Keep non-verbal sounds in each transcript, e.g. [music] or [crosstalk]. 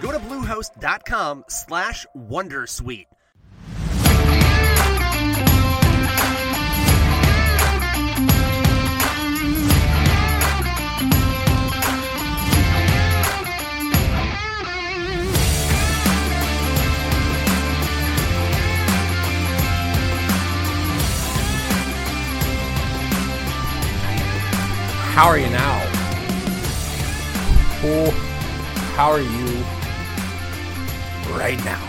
Go to bluehost.com slash wondersuite. How are you now? Oh, how are you right now?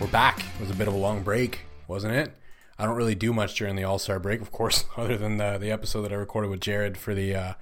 We're back. It was a bit of a long break, wasn't it? I don't really do much during the All Star break, of course, [laughs] other than the the episode that I recorded with Jared for the uh,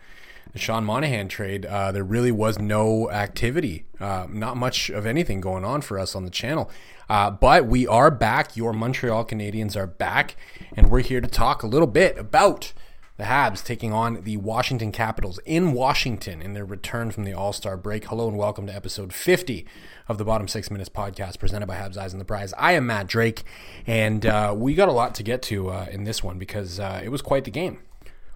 the Sean Monahan trade. Uh, there really was no activity, uh, not much of anything going on for us on the channel. Uh, but we are back. Your Montreal Canadiens are back, and we're here to talk a little bit about the Habs taking on the Washington Capitals in Washington in their return from the All Star break. Hello and welcome to episode 50 of the Bottom Six Minutes podcast presented by Habs Eyes on the Prize. I am Matt Drake, and uh, we got a lot to get to uh, in this one because uh, it was quite the game.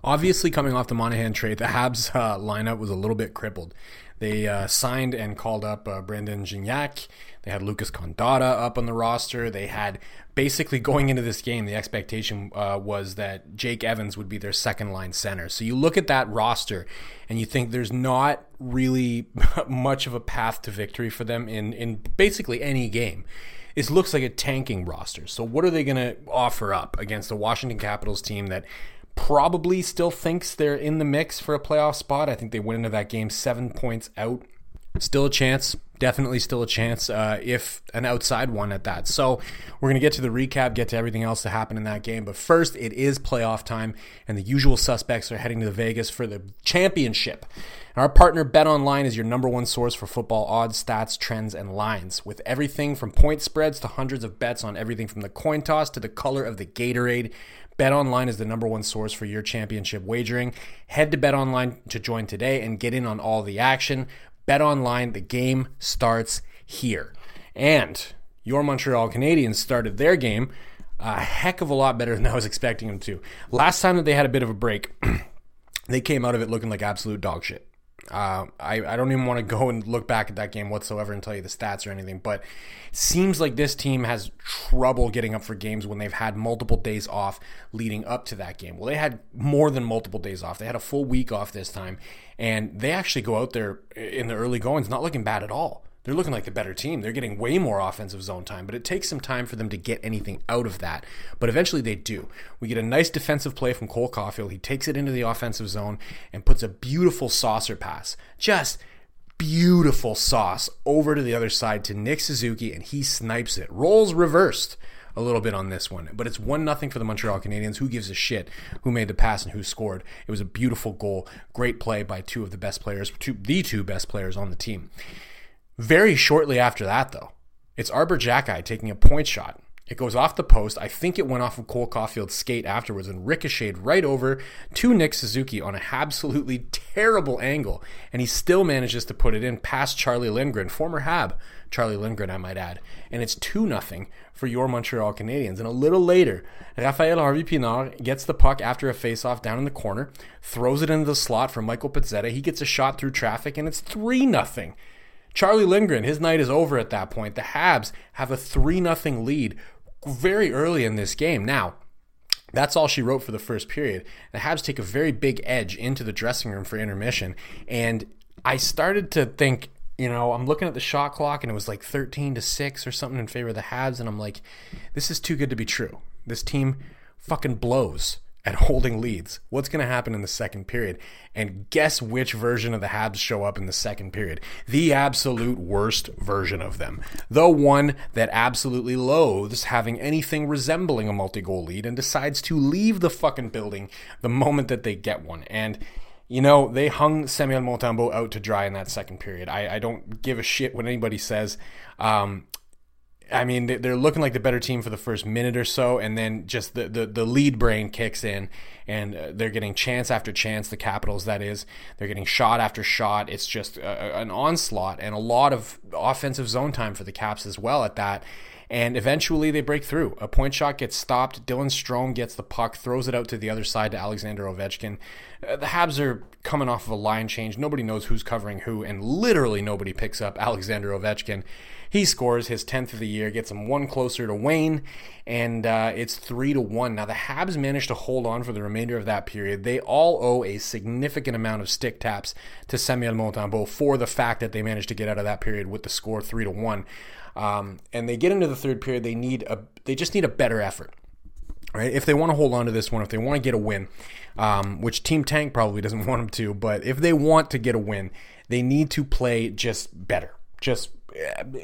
Obviously, coming off the Monahan trade, the Habs uh, lineup was a little bit crippled. They uh, signed and called up uh, Brandon Gignac. They had Lucas Condotta up on the roster. They had basically going into this game, the expectation uh, was that Jake Evans would be their second line center. So you look at that roster and you think there's not really [laughs] much of a path to victory for them in, in basically any game. It looks like a tanking roster. So what are they going to offer up against the Washington Capitals team that probably still thinks they're in the mix for a playoff spot. I think they went into that game seven points out. Still a chance, definitely still a chance, uh, if an outside one at that. So we're going to get to the recap, get to everything else that happened in that game. But first, it is playoff time, and the usual suspects are heading to Vegas for the championship. And our partner Bet Online is your number one source for football odds, stats, trends, and lines. With everything from point spreads to hundreds of bets on everything from the coin toss to the color of the Gatorade. BetOnline is the number one source for your championship wagering. Head to BetOnline to join today and get in on all the action. BetOnline, the game starts here. And your Montreal Canadiens started their game a heck of a lot better [laughs] than I was expecting them to. Last time that they had a bit of a break, [clears throat] they came out of it looking like absolute dog shit. Uh, I, I don't even want to go and look back at that game whatsoever and tell you the stats or anything, but seems like this team has trouble getting up for games when they've had multiple days off leading up to that game. Well, they had more than multiple days off. They had a full week off this time, and they actually go out there in the early goings not looking bad at all they're looking like the better team. They're getting way more offensive zone time, but it takes some time for them to get anything out of that. But eventually they do. We get a nice defensive play from Cole Caufield. He takes it into the offensive zone and puts a beautiful saucer pass. Just beautiful sauce over to the other side to Nick Suzuki, and he snipes it. Rolls reversed a little bit on this one, but it's one nothing for the Montreal Canadiens. Who gives a shit who made the pass and who scored? It was a beautiful goal, great play by two of the best players, two, the two best players on the team. Very shortly after that, though, it's Arber Xhekaj taking a point shot. It goes off the post. I think it went off of Cole Caufield's skate afterwards and ricocheted right over to Nick Suzuki on an absolutely terrible angle. And he still manages to put it in past Charlie Lindgren, former Hab Charlie Lindgren, I might add. And it's 2 0 for your Montreal Canadiens. And a little later, Raphael Harvey Pinard gets the puck after a faceoff down in the corner, throws it into the slot for Michael Pezzetta. He gets a shot through traffic, and it's 3 0 Charlie Lindgren, his night is over at that point. The Habs have a 3 0 lead very early in this game. Now, that's all she wrote for the first period. The Habs take a very big edge into the dressing room for intermission. And I started to think, you know, I'm looking at the shot clock and it was like 13 to 6 or something in favor of the Habs. And I'm like, this is too good to be true. This team fucking blows at holding leads. What's going to happen in the second period? And guess which version of the Habs show up in the second period? The absolute worst version of them. The one that absolutely loathes having anything resembling a multi goal lead and decides to leave the fucking building the moment that they get one. And you know, they hung Samuel Montembeault out to dry in that second period. I, I don't give a shit what anybody says. Um, I mean, they're looking like the better team for the first minute or so, and then just the, the, the lead brain kicks in, and uh, they're getting chance after chance, the Capitals, that is. They're getting shot after shot. It's just a, an onslaught, and a lot of offensive zone time for the Caps as well at that. And eventually they break through. A point shot gets stopped. Dylan Strome gets the puck, throws it out to the other side to Alexander Ovechkin. Uh, the Habs are coming off of a line change. Nobody knows who's covering who, and literally nobody picks up Alexander Ovechkin. He scores his 10th of the year, gets him one closer to Wayne, and uh, it's 3 to 1. Now, the Habs managed to hold on for the remainder of that period. They all owe a significant amount of stick taps to Samuel Montembeault for the fact that they managed to get out of that period with the score 3 to 1. Um, and they get into the third period, they need a they just need a better effort. Right? If they want to hold on to this one, if they want to get a win, um, which Team Tank probably doesn't [laughs] want them to, but if they want to get a win, they need to play just better. Just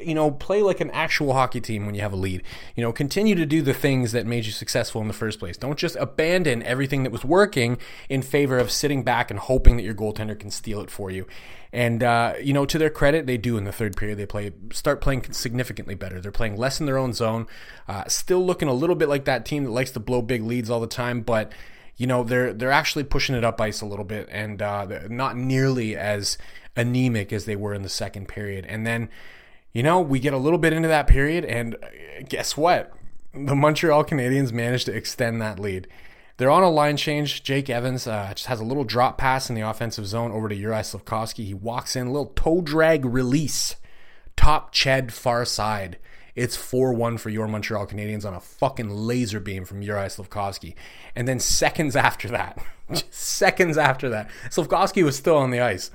you know, play like an actual hockey team when you have a lead. You know, continue to do the things that made you successful in the first place. Don't just abandon everything that was working in favor of sitting back and hoping that your goaltender can steal it for you. And uh, you know, to their credit, they do in the third period. They play start playing significantly better. They're playing less in their own zone. Uh, still looking a little bit like that team that likes to blow big leads all the time, but you know they're they're actually pushing it up ice a little bit and uh, not nearly as anemic as they were in the second period. And then you know, we get a little bit into that period, and uh, guess what? The Montreal Canadiens managed to extend that lead. They're on a line change. Jake Evans uh, just has a little drop pass in the offensive zone over to Juraj Slafkovsky. He walks in, a little toe drag release, top Ched far side. It's 4 1 for your Montreal Canadiens on a fucking laser beam from Juraj Slafkovsky. And then seconds after that, [laughs] seconds after that, Slafkovsky was still on the ice.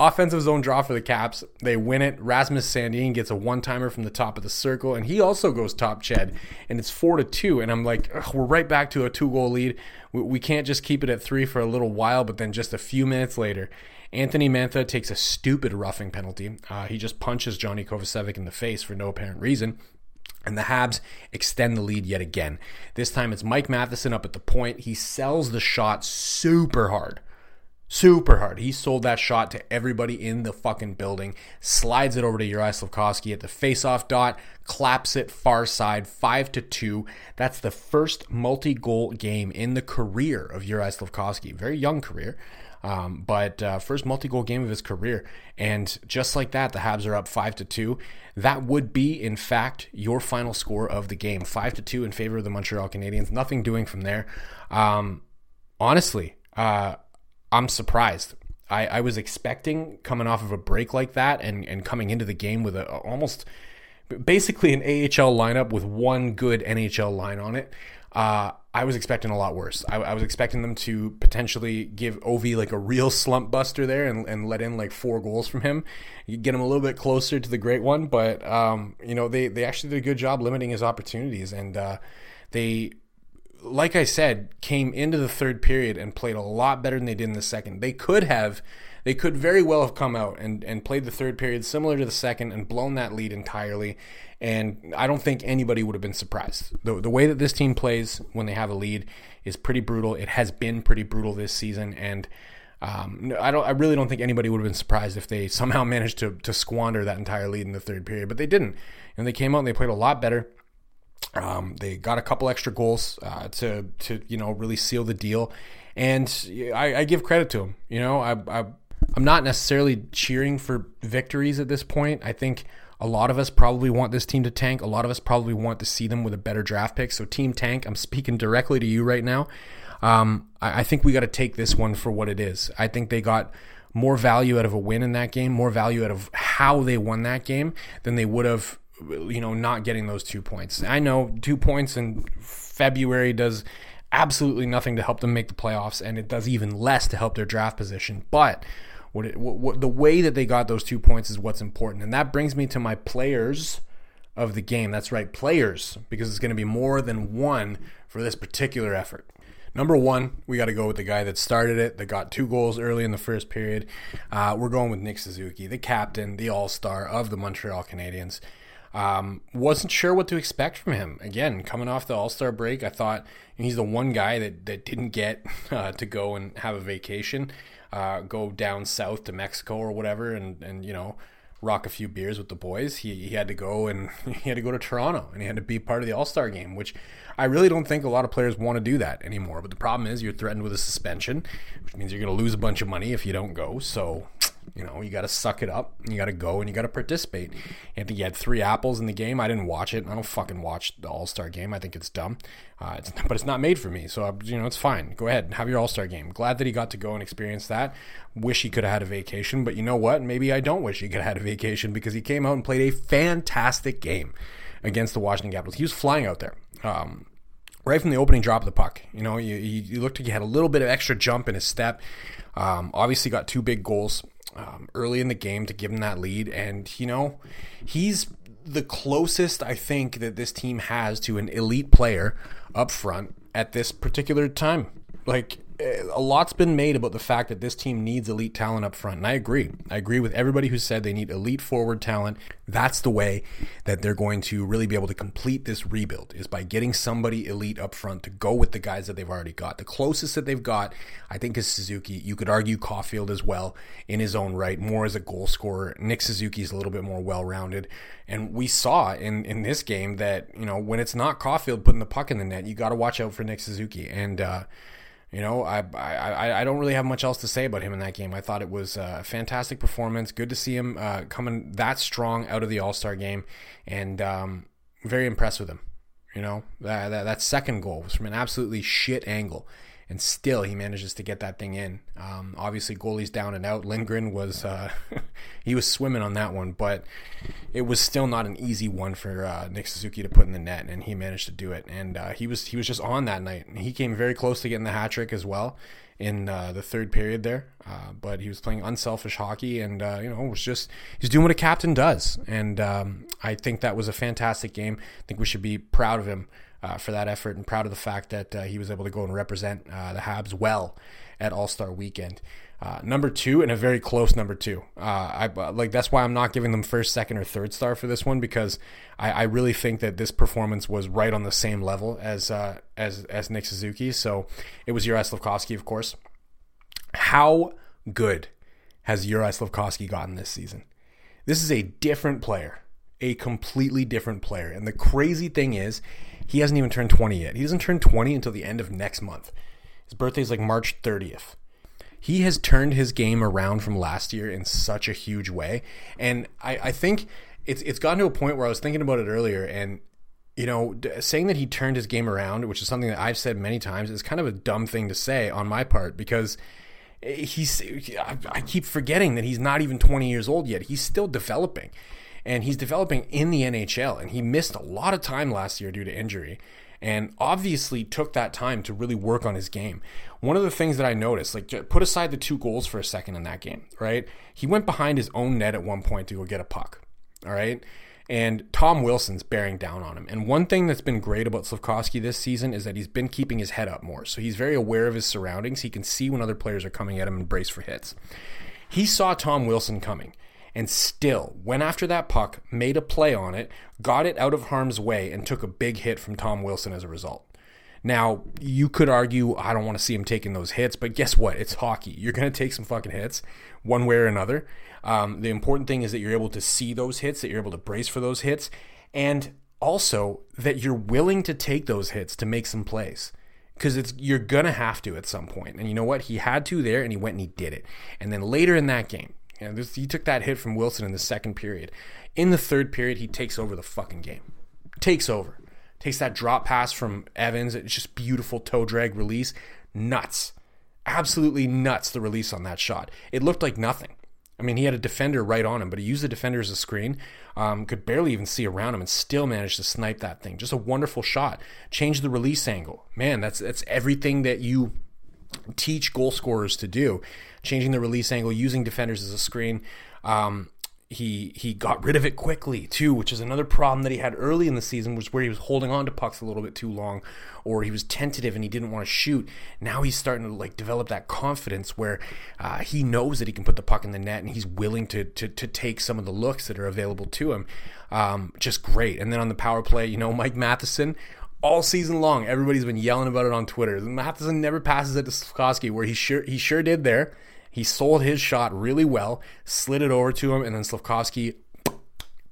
Offensive zone draw for the Caps. They win it. Rasmus Sandin gets a one timer from the top of the circle, and he also goes top Ched, and it's four to two. And I'm like, we're right back to a two goal lead. We, we can't just keep it at three for a little while, but then just a few minutes later, Anthony Mantha takes a stupid roughing penalty. Uh, he just punches Johnny Kovacevic in the face for no apparent reason. And the Habs extend the lead yet again. This time it's Mike Matheson up at the point. He sells the shot super hard super hard. He sold that shot to everybody in the fucking building, slides it over to Juraj Slafkovsky at the faceoff dot, claps it far side, 5 to 2. That's the first multi goal game in the career of Juraj Slafkovsky. Very young career. Um, but uh, first multi-goal game of his career, and just like that, the Habs are up five to two. That would be, in fact, your final score of the game, five to two in favor of the Montreal Canadiens. Nothing doing from there. Um, honestly, uh, I'm surprised. I, I was expecting coming off of a break like that and, and coming into the game with a almost basically an AHL lineup with one good NHL line on it. Uh, I was expecting a lot worse. I, I, was expecting them to potentially give Ovi like a real [laughs] slump buster there and, and let in like four goals from him, you get him a little bit closer to the great one. But um, you know they they actually did a good job limiting his opportunities, and uh, they like I said, came into the third period and played a lot better than they did in the second. They could have, they could very well have come out and, and played the third period similar to the second and blown that lead entirely. And I don't think anybody would have been surprised. The, the way that this team plays when they have a lead is pretty brutal. It has been pretty brutal this season. And um, I don't. I really don't think anybody would have been surprised if they [laughs] somehow managed to to squander that entire lead in the third period, but they didn't. And they came out and they played a lot better. Um, they got a couple extra goals uh, to to you know really seal the deal, and I, I give credit to them. You know, I, I I'm not necessarily cheering for victories at this point. I think a lot of us probably want this team to tank. A lot of us probably want to see them with a better draft pick. So, Team Tank, I'm speaking directly to you right now. Um, I, I think we got to take this one for what it is. I think they got more value out of a win in that game, more value out of how they won that game than they would have you know, not getting those two points. I know two points in February does absolutely nothing to help them make the playoffs, and it does even less to help their draft position. But what, it, what, what the way that they got those two points is what's important, and that brings me to my players of the game. That's right, players, because it's going to be more than one for this particular effort. Number one, we got to go with the guy that started it, that got two goals early in the first period. Uh, we're going with Nick Suzuki, the captain, the all star of the Montreal Canadiens. Um, wasn't sure what to expect from him. Again, coming off the All Star break, I thought he's the one guy that, that didn't get [laughs] uh, to go and have a vacation. uh, go down south to Mexico or whatever, and and you know rock a few beers with the boys. He, he had to go and [laughs] he had to go to Toronto and he had to be part of the All Star game, which I really don't think a lot of players want to do that anymore. But the problem is you're threatened with a suspension, which means you're going to lose a bunch of money if you don't go. So you know, you got to suck it up. You got to go and you got to participate. And he had three apples in the game. I didn't watch it. I don't fucking watch the All Star game. I think it's dumb. Uh, it's, [laughs] but it's not made for me. So, you know, it's fine. Go ahead and have your All Star game. Glad that he got to go and experience that. Wish he could have had a vacation. But you know what? Maybe I don't wish he could have had a vacation because he came out and played a fantastic game against the Washington Capitals. He was flying out there. Um, right from the opening drop of the puck. You know, you, looked like he had a little bit of extra jump in his step. Um, obviously, got two big goals um, early in the game to give him that lead. And, you know, he's the closest I think that this team has to an elite player up front at this particular time. Like, a lot's been made about the fact that this team needs elite talent up front. And I agree. I agree with everybody who said they need elite forward talent. That's the way that they're going to really be able to complete this rebuild is by getting somebody elite up front to go with the guys that they've already got. The closest that they've got, I think, is Suzuki. You could argue Caufield as well in his own right, more as a goal scorer. Nick Suzuki is a little bit more well rounded. And we saw in, in this game that, you know, when it's not Caufield putting the puck in the net, you got to watch out for Nick Suzuki. And, uh, you know, I, I I don't really have much else to say about him in that game. I thought it was a fantastic performance. Good to see him uh, coming that strong out of the All Star game, and um, very impressed with him. You know, that, that, that second goal was from an absolutely shit angle and still he manages to get that thing in. Um, obviously, goalie's down and out. Lindgren was uh, [laughs] he was swimming on that one, but it was still not an easy one for uh, Nick Suzuki to put in the net, and he managed to do it. And uh, he was he was just on that night. He came very close to getting the hat trick as well in uh, the third period there, uh, but he was playing unselfish hockey, and uh, you know was just he's doing what a captain does, and um, I think that was a fantastic game. I think we should be proud of him uh, for that effort and proud of the fact that uh, he was able to go and represent uh, the Habs well at All Star Weekend. Uh, number two and a very close number two. Uh, I like that's why I'm not giving them first, second, or third star for this one because I, I really think that this performance was right on the same level as uh, as as Nick Suzuki. So it was Juraj Slafkovsky, of course. How good has Juraj Slafkovsky gotten this season? This is a different player, a completely different player. And the crazy thing is, he hasn't even turned 20 yet. He doesn't turn 20 until the end of next month. His birthday is like March 30th. He has turned his game around from last year in such a huge way. And I, I think it's it's gotten to a point where I was thinking about it earlier and you know, saying that he turned his game around, which is something that I've said many times, is kind of a dumb thing to say on my part because he's I keep forgetting that he's not even 20 years old yet. He's still developing and he's developing in the NHL. And he missed a lot of time last year due to injury, and obviously took that time to really work on his game. One of the things that I noticed, like put aside the two goals for a second in that game, right? He went behind his own net at one point to go get a puck, all right? And Tom Wilson's bearing down on him. And one thing that's been great about Slafkovsky this season is that he's been keeping his head up more. So he's very aware of his surroundings. He can see when other players are coming at him and brace for hits. He saw Tom Wilson coming and still went after that puck, made a play on it, got it out of harm's way, and took a big hit from Tom Wilson as a result. Now, you could argue, I don't want to see him taking those hits, but guess what? It's hockey. You're going to take some fucking hits one way or another. Um, the important thing is that you're able to see those hits, that you're able to brace for those hits, and also that you're willing to take those hits to make some plays because it's you're gonna have to at some point. And you know what? He had to there, and he went and he did it. And then later in that game, you know, this, he took that hit from Wilson in the second period. In the third period, he takes over the fucking game. Takes over. Takes that drop pass from Evans. It's just beautiful toe drag release. Nuts. Absolutely nuts the release on that shot. It looked like nothing. I mean, he had a defender right on him, but he used the defender as a screen. Um, could barely even see around him, and still managed to snipe that thing. Just a wonderful shot. Changed the release angle. Man, that's that's everything that you teach goal scorers to do changing the release angle, using defenders as a screen. Um, he he got rid of it quickly too, which is another problem that he had early in the season, was where he was holding on to pucks a little bit too long, or he was tentative and he didn't want to shoot. Now he's starting to like develop that confidence where uh, he knows that he can put the puck in the net and he's willing to to, to take some of the looks that are available to him. Um, just great. And then on the power play, you know, Mike Matheson all season long, everybody's been yelling about it on Twitter. Matheson never passes it to Slafkovsky, where he sure he sure did there He sold his shot really well, slid it over to him, and then Slafkovsky,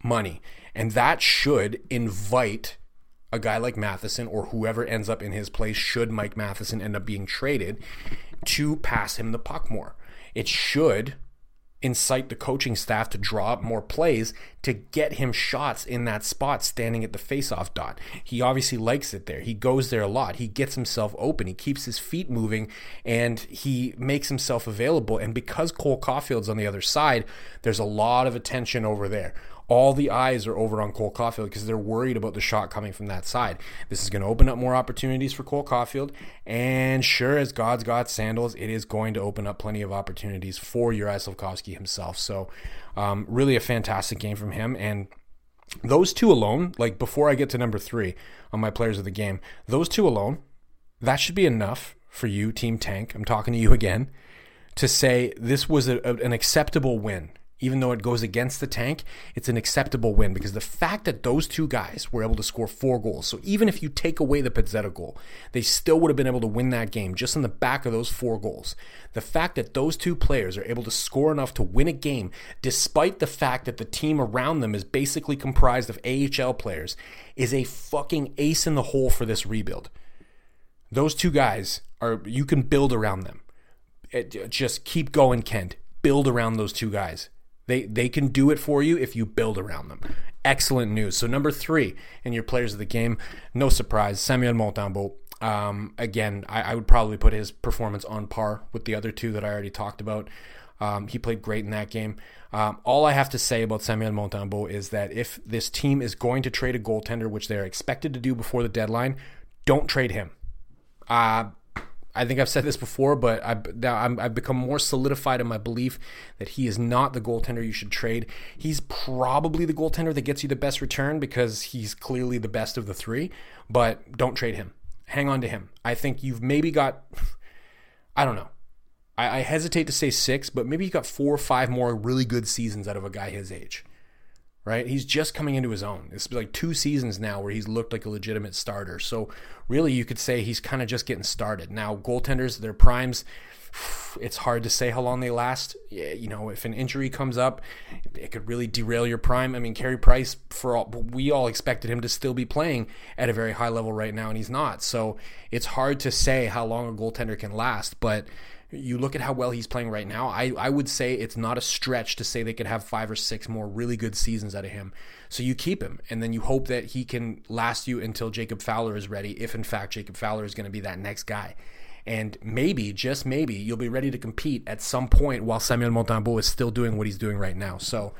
money. And that should invite a guy like Matheson or whoever ends up in his place, should Mike Matheson end up being traded, to pass him the puck more. It should incite the coaching staff to draw up more plays to get him shots in that spot standing at the faceoff dot. He obviously likes it there. He goes there a lot. He gets himself open. He keeps his feet moving and he makes himself available. And because Cole Caufield's on the other side, there's a lot of attention over there all the eyes are over on Cole Caufield because they're worried about the shot coming from that side. This is going to open up more opportunities for Cole Caufield. And sure as God's got sandals, it is going to open up plenty of opportunities for Juraj Slafkovsky himself. So, um, really a fantastic game from him. And those two alone, like before I get to number three on my players of the game, those two alone, that should be enough for you, Team Tank. I'm talking to you [laughs] again to say this was a, an acceptable win even though it goes against the tank, it's an acceptable win because the fact that those two guys were able to score four goals, so even if you take away the Pezzetta goal, they still would have been able to win that game just on the back of those four goals. The fact that those two players are able to score enough to win a game, despite the fact that the team around them is basically comprised of AHL players, is a fucking ace in the hole for this rebuild. Those two guys are, you can build around them. It, just keep going, Kent. Build around those two guys they they can do it for you if you build around them. Excellent news. So number three in your players of the game, no surprise, Samuel Montembeault. Um, again, I, I, would probably put his performance on par with the other two that I already talked about. Um, he played great in that game. Um, all I have to say about Samuel Montembeault is that if this team is going to trade a goaltender, which they're expected to do before the deadline, don't trade him. Uh, I think I've said this before, but I, now I've become more solidified in my belief that he is not the goaltender you should trade. He's probably the goaltender that gets you the best return because he's clearly the best of the three, but don't trade him. Hang on to him. I think you've maybe got, I don't know. I, I hesitate to say six, but maybe you got four or five more really good seasons out of a guy his age right? He's just coming into his own. It's like two seasons now where he's looked like a legitimate starter. So really, you could say he's kind of just getting started. Now, goaltenders, their primes, it's hard to say how long they last. You know, if an injury comes up, it could really derail your prime. I mean, Carey Price, for all we all expected him to still be playing at a very high level right now, and he's not. So it's hard to say how long a goaltender can last, but you look at how well he's playing right now, I, I would say it's not a stretch to say they could have five or six more really good seasons out of him. So you keep him, and then you hope that he can last you until Jacob Fowler is ready, if in fact Jacob Fowler is going to be that next guy. And maybe, just maybe, you'll be ready to compete at some point while Samuel Montembeault is still doing what he's doing right now. So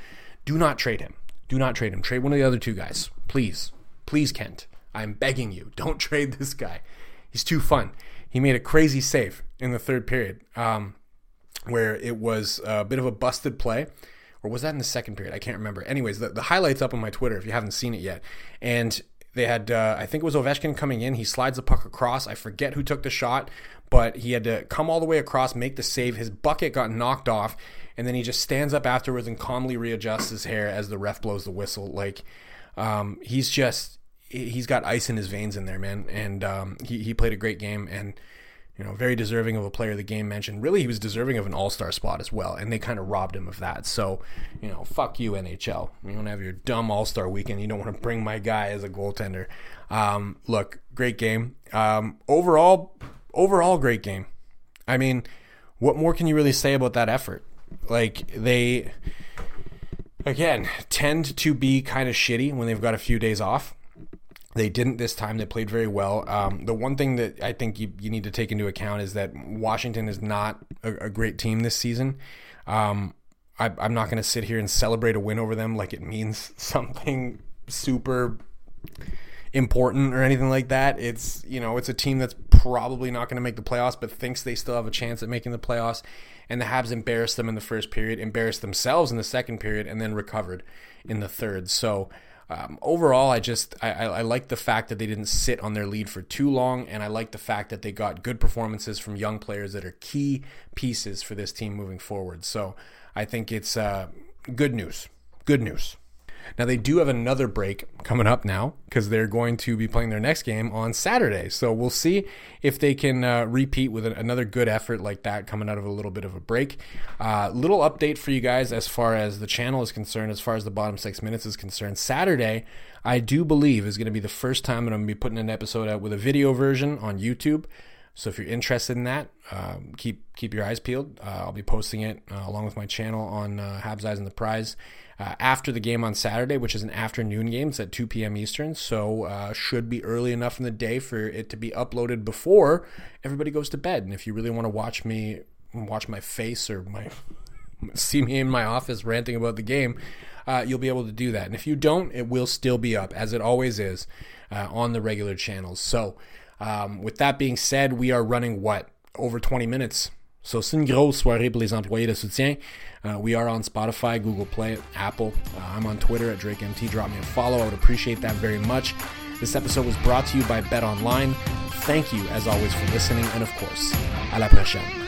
do not trade him. Do not trade him. Trade one of the other two guys. Please. Please, Kent. I'm begging you. Don't [laughs] trade this guy. He's too fun he made a crazy save in the third period um, where it was a bit of a busted play. Or was that in the second period? I can't remember. Anyways, the, the highlights up on my Twitter if you haven't seen it yet. And they had, uh, I think it was Ovechkin coming in. He slides the puck across. I forget who took the shot, but he had to come all the way across, make the save. His bucket got knocked off, and then he just stands up afterwards and calmly readjusts his hair as the ref blows the whistle. Like, um, he's just he's got ice in his veins in there, man. And um, he he played a great game and. You know, very deserving of a player the game mentioned. Really, he was deserving of an all star spot as well, and they kind of robbed him of that. So, you know, fuck you, NHL. You don't have your dumb all star weekend. You don't want to bring my guy as a goaltender. Um, look, great game. Um, overall, overall, great game. I mean, what more can you really say about that effort? Like, they, again, tend to be kind of shitty when they've got a few days off. They didn't this time. They played very well. Um, the one thing that I think you, you need to take into account is that Washington is not a, a great team this season. Um, I, I'm not going to sit here and celebrate a win over them like it means [laughs] something super important or anything like that. It's you know it's a team that's probably not going to make the playoffs, but thinks they still have a chance at making the playoffs. And the Habs embarrassed them in the first period, embarrassed themselves in the second period, and then recovered in the third. So um, overall, I just I, I, like the fact that they didn't sit on their lead for too long, and I like the fact that they got good performances from young players that are key pieces for this team moving forward. So I think it's uh, good news. Good news. Now, they do have another break coming up now because they're going to be playing their next game on Saturday. So we'll see if they can uh, repeat with another good effort like that coming out of a little bit of a break. Uh, little update for you guys as far as the channel is concerned, as far as the bottom six minutes is concerned. Saturday, I do believe, is going to be the first time that I'm going to be putting an episode out with a video version on YouTube. So if you're interested in that, um, keep keep your eyes peeled. Uh, I'll be posting it uh, along with my channel on uh, Habs Eyes on the Prize uh, after the game on Saturday, which is an afternoon game. It's at 2 p.m. Eastern, so uh, should be early enough in the day for it to be uploaded before everybody goes to bed. And if you really want to watch me watch my face or my [laughs] see me in my office ranting about the game, uh, you'll be able to do that. And if you don't, it will still be up as it always is uh, on the regular channels. So. Um, with that being said, we are running what? Over 20 minutes. So c'est une grosse soirée pour les employés de soutien. Uh, we are on Spotify, Google Play, Apple. Uh, I'm on Twitter at DrakeMT. Drop me a follow. I would appreciate that very much. This episode was brought to you by Bet Online. Thank you, as always, for listening. And of course, à la prochaine.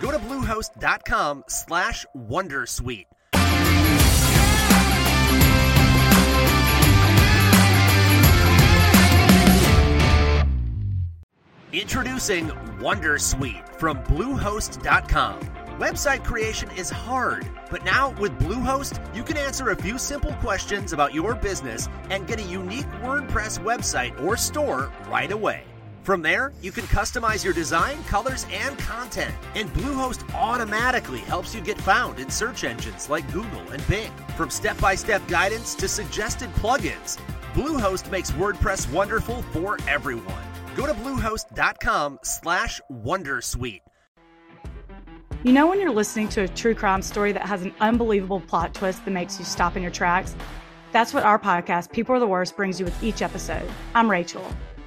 Go to bluehost.com slash wondersuite. Introducing Wondersuite from Bluehost.com. Website creation is hard, but now with Bluehost, you can answer a few simple questions about your business and get a unique WordPress website or store right away. From there, you can customize your design, colors, and content. And Bluehost automatically helps you get found in search engines like Google and Bing. From step-by-step guidance to suggested plugins, Bluehost makes WordPress wonderful for everyone. Go to bluehost.com/wondersuite. You know when you're listening to a true crime story that has an unbelievable plot twist that makes you stop in your tracks? That's what our podcast, People Are the Worst, brings you with each episode. I'm Rachel.